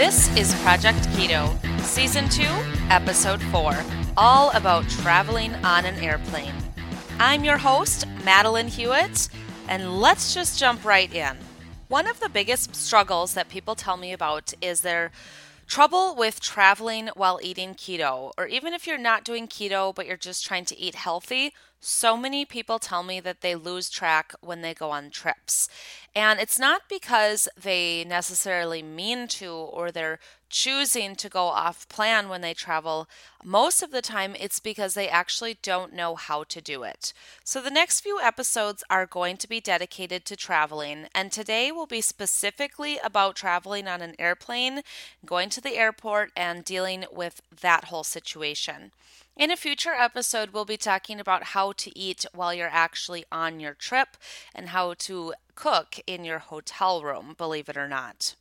This is Project Keto, Season 2, Episode 4, all about traveling on an airplane. I'm your host, Madeline Hewitt, and let's just jump right in. One of the biggest struggles that people tell me about is their trouble with traveling while eating keto, or even if you're not doing keto but you're just trying to eat healthy. So many people tell me that they lose track when they go on trips. And it's not because they necessarily mean to or they're choosing to go off plan when they travel. Most of the time, it's because they actually don't know how to do it. So, the next few episodes are going to be dedicated to traveling, and today will be specifically about traveling on an airplane, going to the airport, and dealing with that whole situation. In a future episode, we'll be talking about how to eat while you're actually on your trip and how to cook in your hotel room, believe it or not.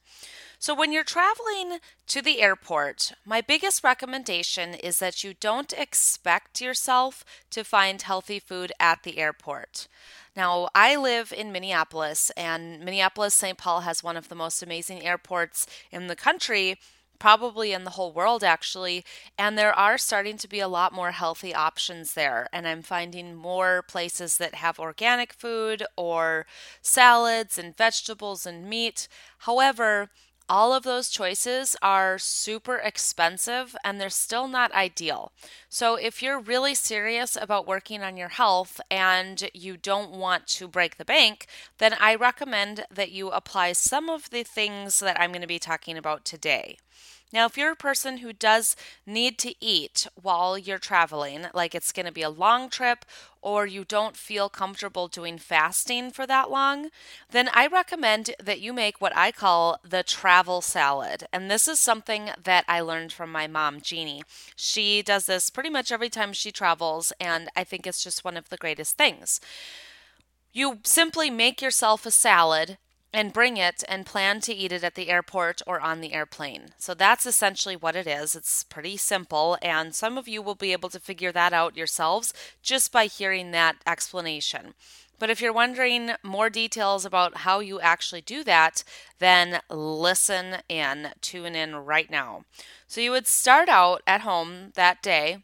So, when you're traveling to the airport, my biggest recommendation is that you don't expect yourself to find healthy food at the airport. Now, I live in Minneapolis, and Minneapolis St. Paul has one of the most amazing airports in the country probably in the whole world actually and there are starting to be a lot more healthy options there and i'm finding more places that have organic food or salads and vegetables and meat however all of those choices are super expensive and they're still not ideal. So, if you're really serious about working on your health and you don't want to break the bank, then I recommend that you apply some of the things that I'm going to be talking about today. Now, if you're a person who does need to eat while you're traveling, like it's going to be a long trip or you don't feel comfortable doing fasting for that long, then I recommend that you make what I call the travel salad. And this is something that I learned from my mom, Jeannie. She does this pretty much every time she travels, and I think it's just one of the greatest things. You simply make yourself a salad and bring it and plan to eat it at the airport or on the airplane. So that's essentially what it is. It's pretty simple, and some of you will be able to figure that out yourselves just by hearing that explanation. But if you're wondering more details about how you actually do that, then listen in, tune in right now. So you would start out at home that day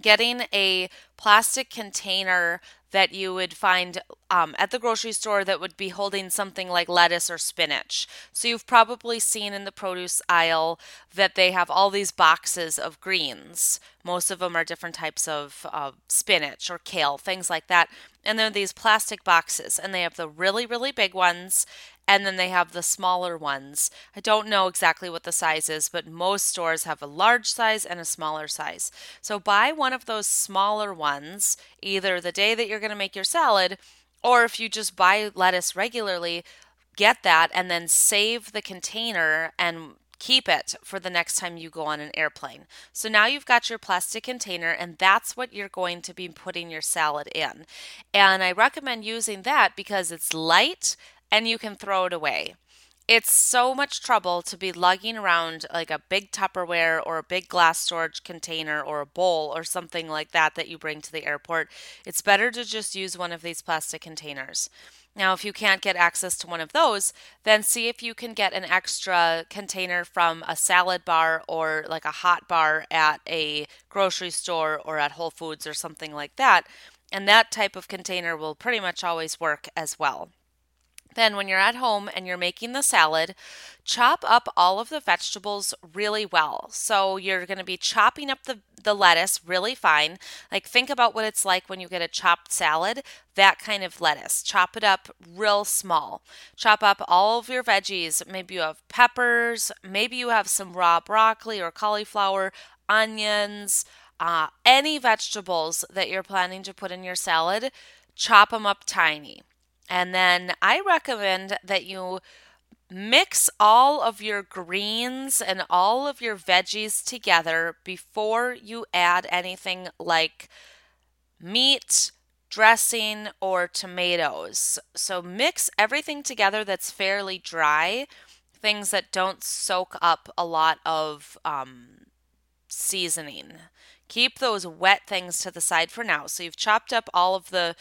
getting a plastic container that you would find um, at the grocery store that would be holding something like lettuce or spinach. So you've probably seen in the produce aisle that they have all these boxes of greens. Most of them are different types of uh, spinach or kale, things like that. And they're these plastic boxes, and they have the really, really big ones, and then they have the smaller ones. I don't know exactly what the size is, but most stores have a large size and a smaller size. So buy one of those smaller ones either the day that you're going to make your salad, or if you just buy lettuce regularly, get that and then save the container and keep it for the next time you go on an airplane. So now you've got your plastic container, and that's what you're going to be putting your salad in. And I recommend using that because it's light and you can throw it away. it's so much trouble to be lugging around like a big Tupperware or a big glass storage container or a bowl or something like that that you bring to the airport. It's better to just use one of these plastic containers. Now, if you can't get access to one of those, then see if you can get an extra container from a salad bar or like a hot bar at a grocery store or at Whole Foods or something like that. And that type of container will pretty much always work as well. Then, when you're at home and you're making the salad, chop up all of the vegetables really well. So, you're going to be chopping up the, the lettuce really fine. Like, think about what it's like when you get a chopped salad, that kind of lettuce. Chop it up real small. Chop up all of your veggies. Maybe you have peppers, maybe you have some raw broccoli or cauliflower, onions, uh, any vegetables that you're planning to put in your salad, chop them up tiny. And then I recommend that you mix all of your greens and all of your veggies together before you add anything like meat, dressing, or tomatoes. So mix everything together that's fairly dry, things that don't soak up a lot of um, seasoning. Keep those wet things to the side for now. So you've chopped up all of the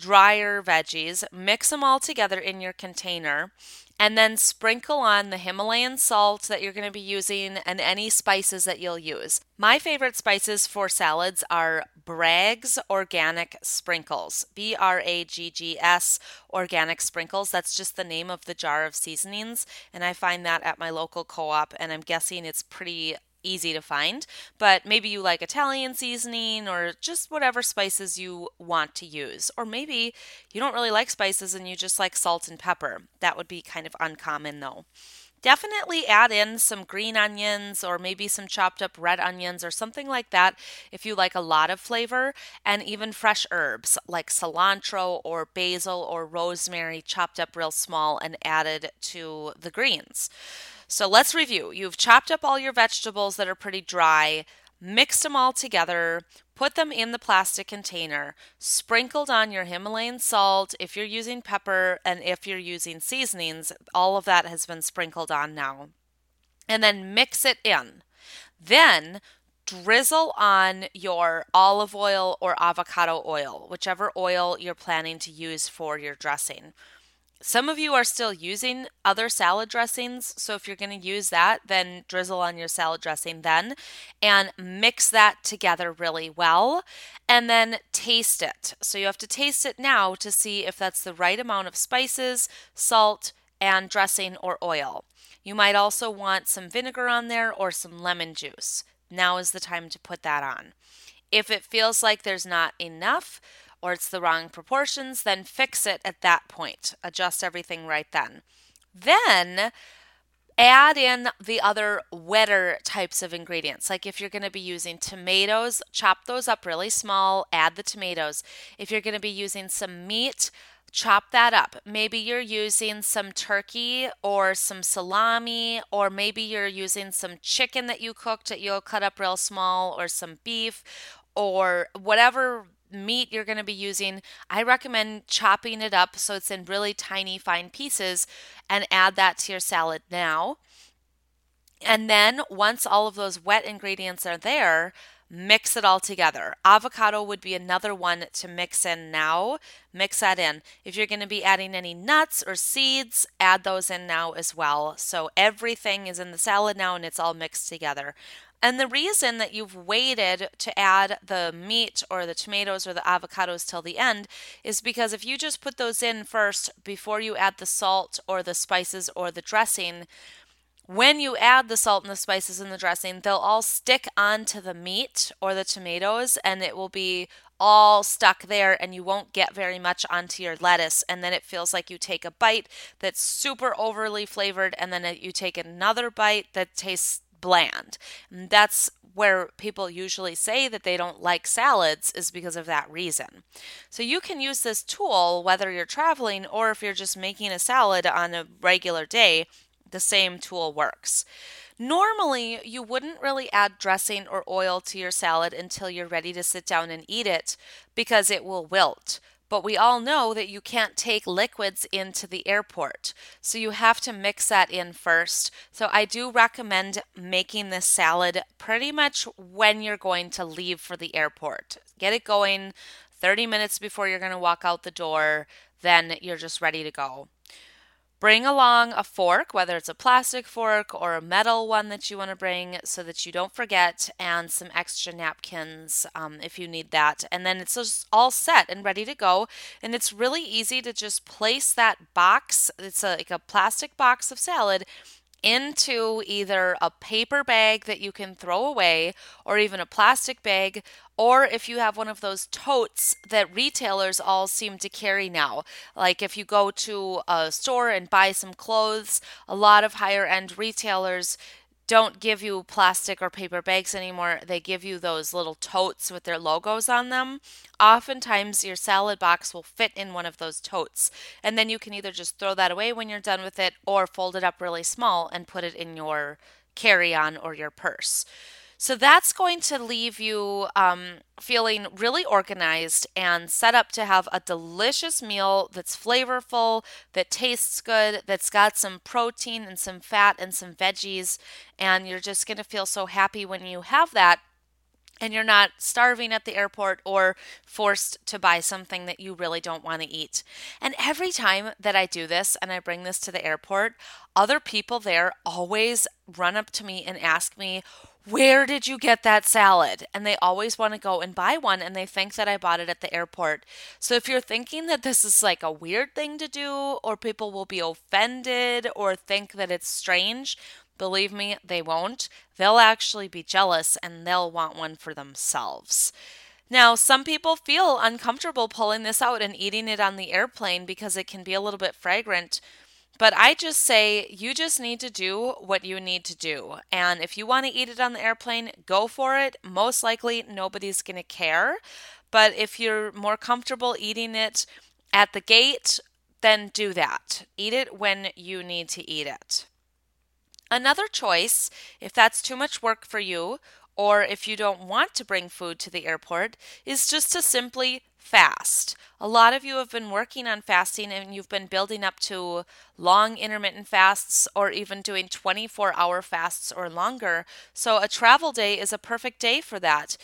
drier veggies, mix them all together in your container, and then sprinkle on the Himalayan salt that you're going to be using and any spices that you'll use. My favorite spices for salads are Bragg's Organic Sprinkles. B R A G G S Organic Sprinkles. That's just the name of the jar of seasonings. And I find that at my local co op, and I'm guessing it's pretty easy to find, but maybe you like Italian seasoning or just whatever spices you want to use. Or maybe you don't really like spices and you just like salt and pepper. That would be kind of uncommon though. Definitely add in some green onions or maybe some chopped up red onions or something like that if you like a lot of flavor, and even fresh herbs like cilantro or basil or rosemary chopped up real small and added to the greens. So let's review. You've chopped up all your vegetables that are pretty dry, mixed them all together, put them in the plastic container, sprinkled on your Himalayan salt if you're using pepper and if you're using seasonings, all of that has been sprinkled on now. And then mix it in. Then drizzle on your olive oil or avocado oil, whichever oil you're planning to use for your dressing. Some of you are still using other salad dressings. So if you're going to use that, then drizzle on your salad dressing then and mix that together really well and then taste it. So you have to taste it now to see if that's the right amount of spices, salt, and dressing or oil. You might also want some vinegar on there or some lemon juice. Now is the time to put that on. If it feels like there's not enough, or it's the wrong proportions, then fix it at that point. Adjust everything right then. Then add in the other wetter types of ingredients. Like if you're going to be using tomatoes, chop those up really small, add the tomatoes. If you're going to be using some meat, chop that up. Maybe you're using some turkey or some salami, or maybe you're using some chicken that you cooked that you'll cut up real small, or some beef, or whatever meat you're going to be using, I recommend chopping it up so it's in really tiny, fine pieces and add that to your salad now. And then once all of those wet ingredients are there, mix it all together. Avocado would be another one to mix in now. Mix that in. If you're going to be adding any nuts or seeds, add those in now as well. So everything is in the salad now and it's all mixed together. And the reason that you've waited to add the meat or the tomatoes or the avocados till the end is because if you just put those in first before you add the salt or the spices or the dressing, when you add the salt and the spices and the dressing, they'll all stick onto the meat or the tomatoes and it will be all stuck there and you won't get very much onto your lettuce. And then it feels like you take a bite that's super overly flavored and then you take another bite that tastes bland. And that's where people usually say that they don't like salads is because of that reason. So you can use this tool whether you're traveling or if you're just making a salad on a regular day, the same tool works. Normally, you wouldn't really add dressing or oil to your salad until you're ready to sit down and eat it because it will wilt. But we all know that you can't take liquids into the airport. So you have to mix that in first. So I do recommend making this salad pretty much when you're going to leave for the airport. Get it going 30 minutes before you're going to walk out the door, then you're just ready to go. Bring along a fork, whether it's a plastic fork or a metal one that you want to bring so that you don't forget, and some extra napkins um, if you need that. And then it's just all set and ready to go. And it's really easy to just place that box, it's a, like a plastic box of salad into either a paper bag that you can throw away or even a plastic bag or if you have one of those totes that retailers all seem to carry now. Like if you go to a store and buy some clothes, a lot of higher end retailers don't give you plastic or paper bags anymore. They give you those little totes with their logos on them. Oftentimes, your salad box will fit in one of those totes. And then you can either just throw that away when you're done with it or fold it up really small and put it in your carry on or your purse. So that's going to leave you um, feeling really organized and set up to have a delicious meal that's flavorful, that tastes good, that's got some protein and some fat and some veggies. And you're just going to feel so happy when you have that and you're not starving at the airport or forced to buy something that you really don't want to eat. And every time that I do this and I bring this to the airport, other people there always run up to me and ask me, where did you get that salad? And they always want to go and buy one and they think that I bought it at the airport. So if you're thinking that this is like a weird thing to do or people will be offended or think that it's strange, believe me, they won't. They'll actually be jealous and they'll want one for themselves. Now, some people feel uncomfortable pulling this out and eating it on the airplane because it can be a little bit fragrant. But I just say you just need to do what you need to do. And if you want to eat it on the airplane, go for it. Most likely, nobody's going to care. But if you're more comfortable eating it at the gate, then do that. Eat it when you need to eat it. Another choice, if that's too much work for you, or if you don't want to bring food to the airport, is just to simply fast. A lot of you have been working on fasting and you've been building up to long intermittent fasts or even doing 24 hour fasts or longer. So, a travel day is a perfect day for that.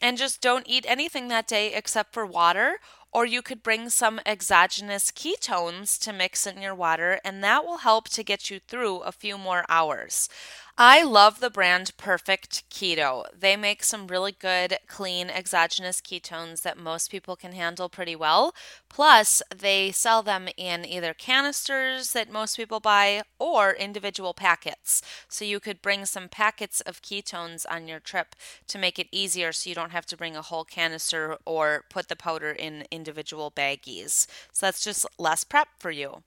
And just don't eat anything that day except for water or you could bring some exogenous ketones to mix in your water, and that will help to get you through a few more hours. I love the brand Perfect Keto. They make some really good, clean, exogenous ketones that most people can handle pretty well. Plus, they sell them in either canisters that most people buy or individual packets. So you could bring some packets of ketones on your trip to make it easier so you don't have to bring a whole canister or put the powder in individual baggies. So that's just less prep for you.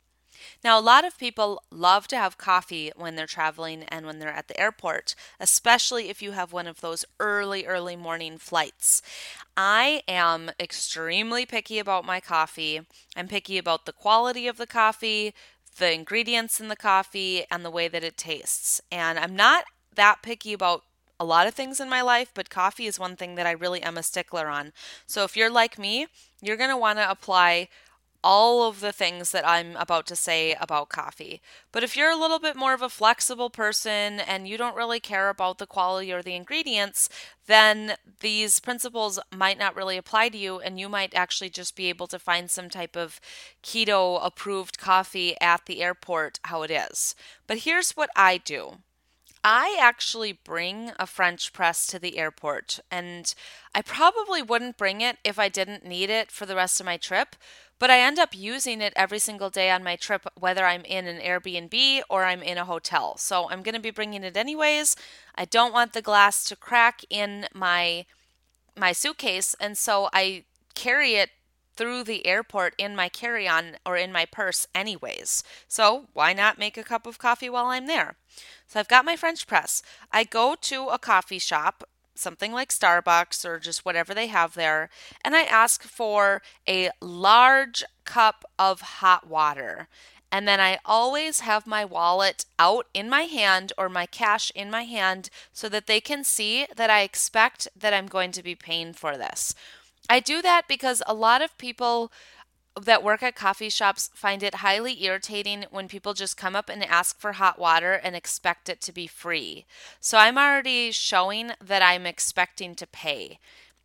Now, a lot of people love to have coffee when they're traveling and when they're at the airport, especially if you have one of those early, early morning flights. I am extremely picky about my coffee. I'm picky about the quality of the coffee, the ingredients in the coffee, and the way that it tastes. And I'm not that picky about a lot of things in my life, but coffee is one thing that I really am a stickler on. So if you're like me, you're going to want to apply all of the things that I'm about to say about coffee. But if you're a little bit more of a flexible person and you don't really care about the quality or the ingredients, then these principles might not really apply to you, and you might actually just be able to find some type of keto approved coffee at the airport how it is. But here's what I do. I actually bring a French press to the airport, and I probably wouldn't bring it if I didn't need it for the rest of my trip but I end up using it every single day on my trip, whether I'm in an Airbnb or I'm in a hotel. So I'm going to be bringing it anyways. I don't want the glass to crack in my my suitcase, and so I carry it through the airport in my carry-on or in my purse anyways. So why not make a cup of coffee while I'm there? So I've got my French press. I go to a coffee shop something like Starbucks or just whatever they have there, and I ask for a large cup of hot water. And then I always have my wallet out in my hand or my cash in my hand so that they can see that I expect that I'm going to be paying for this. I do that because a lot of people that work at coffee shops find it highly irritating when people just come up and ask for hot water and expect it to be free. So I'm already showing that I'm expecting to pay.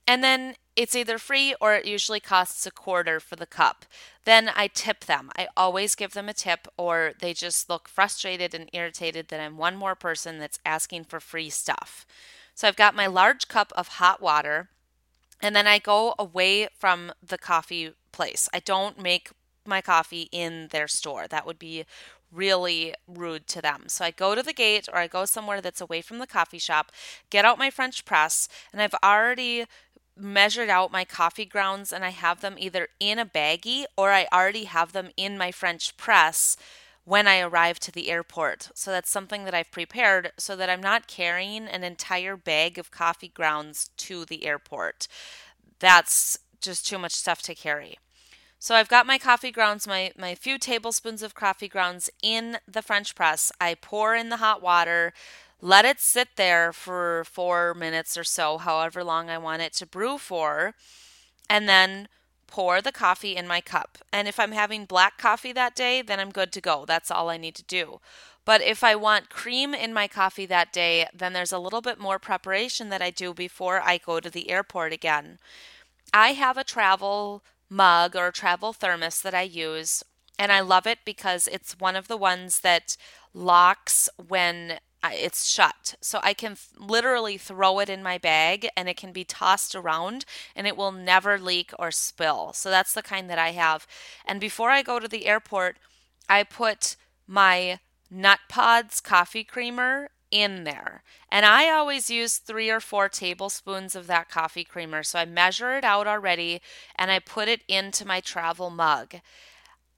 And then it's either free or it usually costs a quarter for the cup. Then I tip them. I always give them a tip, or they just look frustrated and irritated that I'm one more person that's asking for free stuff. So I've got my large cup of hot water, and then I go away from the coffee place. I don't make my coffee in their store. That would be really rude to them. So I go to the gate or I go somewhere that's away from the coffee shop, get out my French press, and I've already measured out my coffee grounds and I have them either in a baggie or I already have them in my French press when I arrive to the airport. So that's something that I've prepared so that I'm not carrying an entire bag of coffee grounds to the airport. That's just too much stuff to carry. So I've got my coffee grounds, my, my few tablespoons of coffee grounds in the French press. I pour in the hot water, let it sit there for four minutes or so, however long I want it to brew for, and then pour the coffee in my cup. And if I'm having black coffee that day, then I'm good to go. That's all I need to do. But if I want cream in my coffee that day, then there's a little bit more preparation that I do before I go to the airport again. I have a travel mug or travel thermos that I use, and I love it because it's one of the ones that locks when it's shut. So I can literally throw it in my bag and it can be tossed around and it will never leak or spill. So that's the kind that I have. And before I go to the airport, I put my Nut Pods coffee creamer in there. And I always use three or four tablespoons of that coffee creamer. So I measure it out already and I put it into my travel mug.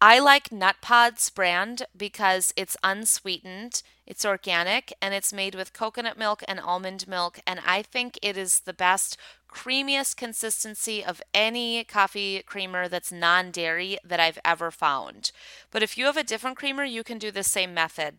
I like Nut Pods brand because it's unsweetened, it's organic, and it's made with coconut milk and almond milk. And I think it is the best, creamiest consistency of any coffee creamer that's non dairy that I've ever found. But if you have a different creamer, you can do the same method.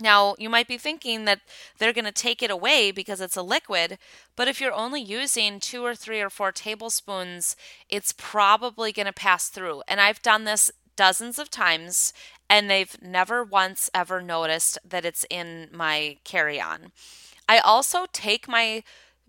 Now, you might be thinking that they're going to take it away because it's a liquid, but if you're only using two or three or four tablespoons, it's probably going to pass through. And I've done this dozens of times and they've never once ever noticed that it's in my carry-on. I also take my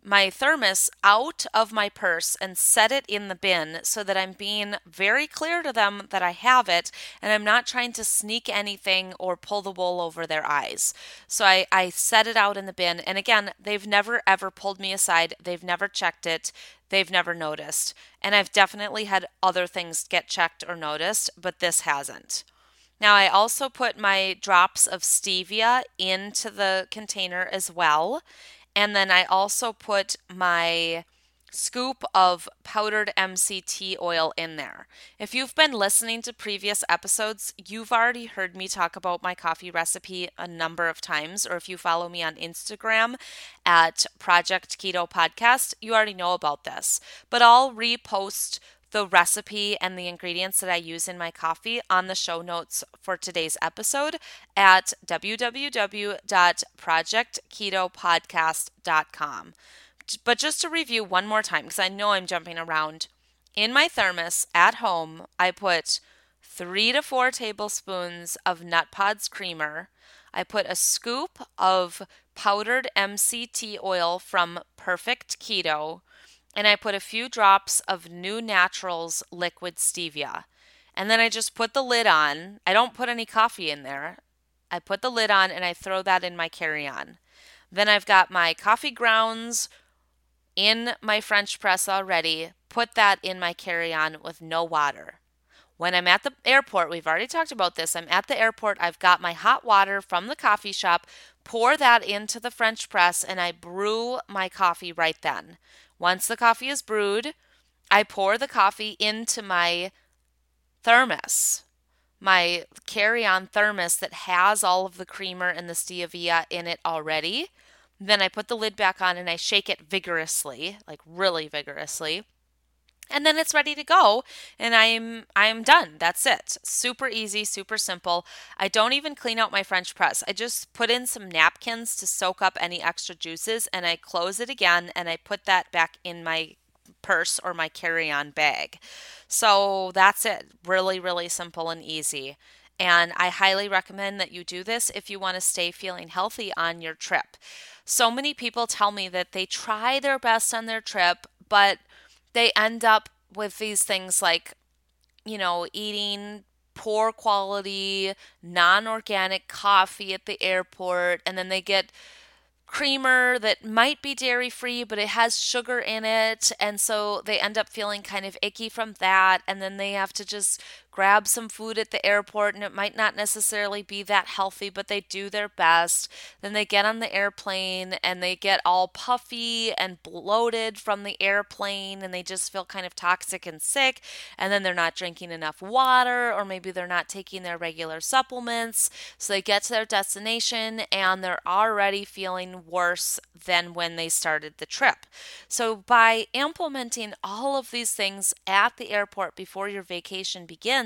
my thermos out of my purse and set it in the bin so that I'm being very clear to them that I have it and I'm not trying to sneak anything or pull the wool over their eyes. So I, I set it out in the bin. And again, they've never ever pulled me aside, they've never checked it. They've never noticed. And I've definitely had other things get checked or noticed, but this hasn't. Now, I also put my drops of stevia into the container as well. And then I also put my scoop of powdered MCT oil in there. If you've been listening to previous episodes, you've already heard me talk about my coffee recipe a number of times, or if you follow me on Instagram at Project Keto Podcast, you already know about this. But I'll repost the recipe and the ingredients that I use in my coffee on the show notes for today's episode at www.projectketopodcast.com. But just to review one more time, because I know I'm jumping around, in my thermos at home, I put three to four tablespoons of Nut Pods creamer. I put a scoop of powdered MCT oil from Perfect Keto and I put a few drops of NuNaturals liquid stevia. And then I just put the lid on. I don't put any coffee in there. I put the lid on and I throw that in my carry on. Then I've got my coffee grounds in my French press already. Put that in my carry on with no water. When I'm at the airport, we've already talked about this. I'm at the airport, I've got my hot water from the coffee shop, pour that into the French press, and I brew my coffee right then. Once the coffee is brewed, I pour the coffee into my thermos, my carry on thermos that has all of the creamer and the stevia in it already. Then I put the lid back on and I shake it vigorously, like really vigorously. And then it's ready to go and I'm I'm done. That's it. Super easy, super simple. I don't even clean out my french press. I just put in some napkins to soak up any extra juices and I close it again and I put that back in my purse or my carry on bag. So that's it. Really, really simple and easy. And I highly recommend that you do this if you want to stay feeling healthy on your trip. So many people tell me that they try their best on their trip, but they end up with these things like, you know, eating poor quality, non organic coffee at the airport, and then they get creamer that might be dairy free, but it has sugar in it. And so they end up feeling kind of icky from that. And then they have to just grab some food at the airport and it might not necessarily be that healthy, but they do their best. Then they get on the airplane and they get all puffy and bloated from the airplane and they just feel kind of toxic and sick. And then they're not drinking enough water or maybe they're not taking their regular supplements. So they get to their destination and they're already feeling worse than when they started the trip. So by implementing all of these things at the airport before your vacation begins,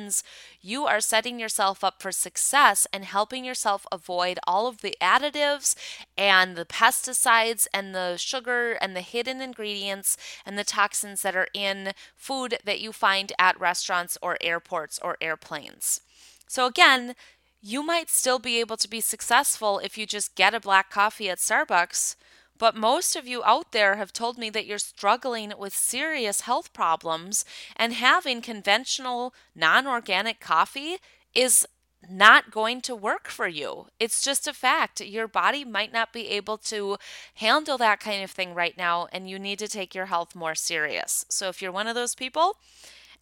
you are setting yourself up for success and helping yourself avoid all of the additives and the pesticides and the sugar and the hidden ingredients and the toxins that are in food that you find at restaurants or airports or airplanes. So, again, you might still be able to be successful if you just get a black coffee at Starbucks but most of you out there have told me that you're struggling with serious health problems, and having conventional, non organic coffee is not going to work for you. It's just a fact. Your body might not be able to handle that kind of thing right now, and you need to take your health more serious. So, if you're one of those people,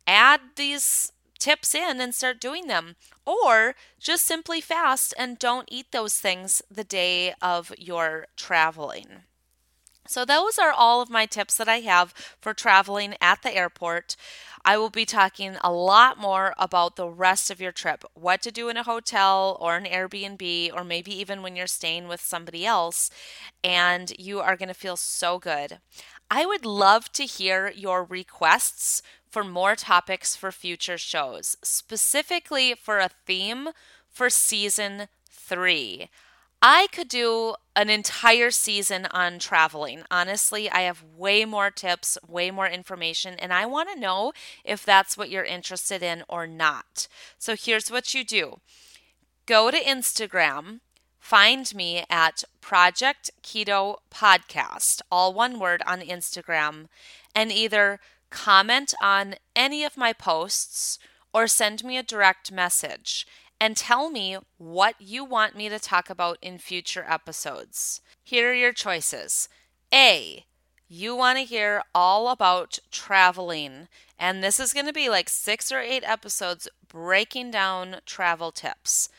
add these tips in and start doing them. Or just simply fast and don't eat those things the day of your traveling. So, those are all of my tips that I have for traveling at the airport. I will be talking a lot more about the rest of your trip what to do in a hotel or an Airbnb, or maybe even when you're staying with somebody else, and you are going to feel so good. I would love to hear your requests for more topics for future shows, specifically for a theme for season three. I could do an entire season on traveling. Honestly, I have way more tips, way more information, and I want to know if that's what you're interested in or not. So here's what you do go to Instagram, find me at Project Keto Podcast, all one word on Instagram, and either comment on any of my posts or send me a direct message and tell me what you want me to talk about in future episodes. Here are your choices. A, you want to hear all about traveling, and this is going to be like six or eight episodes breaking down travel tips.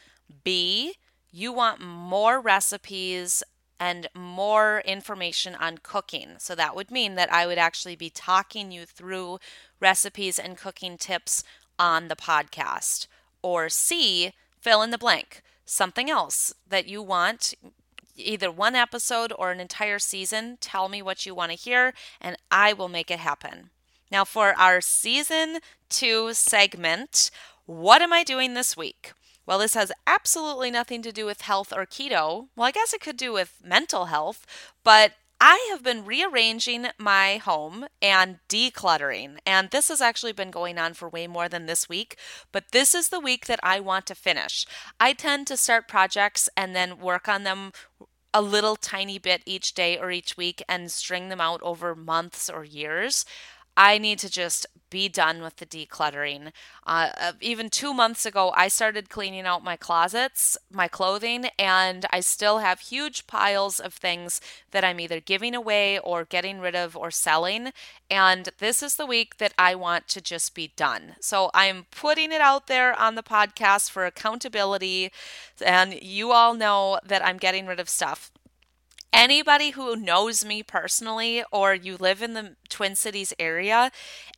B, you want more recipes and more information on cooking. So that would mean that I would actually be talking you through recipes and cooking tips on the podcast. Or C, fill in the blank, something else that you want, either one episode or an entire season. Tell me what you want to hear, and I will make it happen. Now, for our season two segment, what am I doing this week? Well, this has absolutely nothing to do with health or keto. Well, I guess it could do with mental health, but I have been rearranging my home and decluttering, and this has actually been going on for way more than this week, but this is the week that I want to finish. I tend to start projects and then work on them a little tiny bit each day or each week and string them out over months or years. I need to just be done with the decluttering. Uh, uh, even two months ago, I started cleaning out my closets, my clothing, and I still have huge piles of things that I'm either giving away or getting rid of or selling. And this is the week that I want to just be done. So I'm putting it out there on the podcast for accountability. And you all know that I'm getting rid of stuff anybody who knows me personally or you live in the Twin Cities area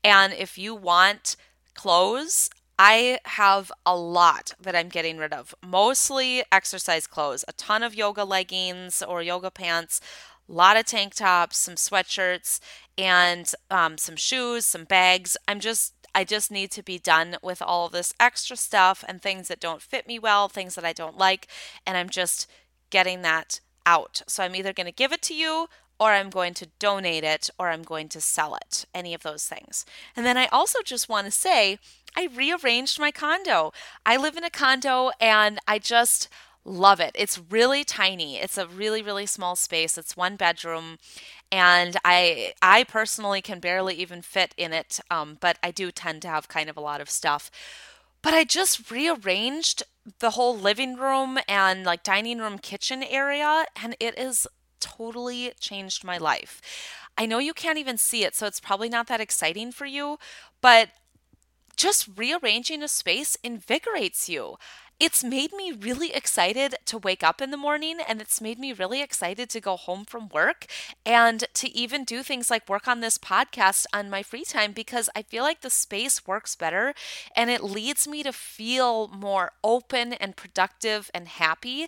and if you want clothes, I have a lot that I'm getting rid of. Mostly exercise clothes, a ton of yoga leggings or yoga pants, a lot of tank tops, some sweatshirts, and um, some shoes, some bags. I'm just I just need to be done with all this extra stuff and things that don't fit me well, things that I don't like, and I'm just getting that out. So I'm either going to give it to you or I'm going to donate it, or I'm going to sell it. Any of those things. And then I also just want to say, I rearranged my condo. I live in a condo and I just love it. It's really tiny. It's a really really small space. It's one bedroom and I I personally can barely even fit in it, um, but I do tend to have kind of a lot of stuff. But I just rearranged the whole living room and like dining room kitchen area, and it has totally changed my life. I know you can't even see it, so it's probably not that exciting for you, but just rearranging a space invigorates you it's made me really excited to wake up in the morning and it's made me really excited to go home from work and to even do things like work on this podcast on my free time because I feel like the space works better and it leads me to feel more open and productive and happy.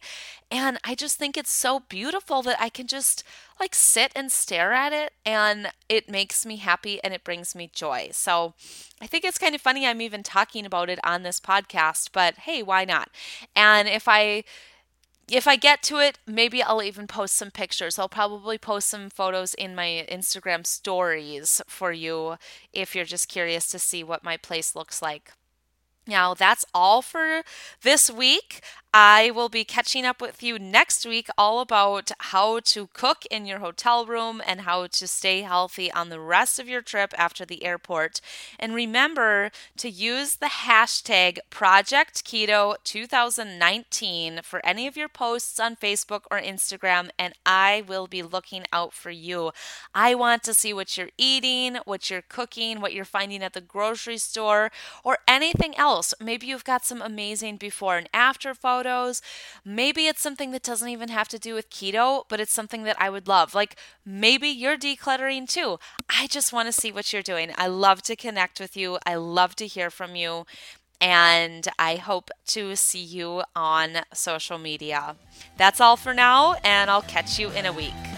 And I just think it's so beautiful that I can just like sit and stare at it and it makes me happy and it brings me joy. So I think it's kind of funny I'm even talking about it on this podcast, but hey, why not? And if I if I get to it, maybe I'll even post some pictures. I'll probably post some photos in my Instagram stories for you if you're just curious to see what my place looks like. Now, that's all for this week. I will be catching up with you next week all about how to cook in your hotel room and how to stay healthy on the rest of your trip after the airport. And remember to use the hashtag Project Keto 2019 for any of your posts on Facebook or Instagram, and I will be looking out for you. I want to see what you're eating, what you're cooking, what you're finding at the grocery store, or anything else. Maybe you've got some amazing before and after photos photos. Maybe it's something that doesn't even have to do with keto, but it's something that I would love. Like maybe you're decluttering too. I just want to see what you're doing. I love to connect with you. I love to hear from you. And I hope to see you on social media. That's all for now, and I'll catch you in a week.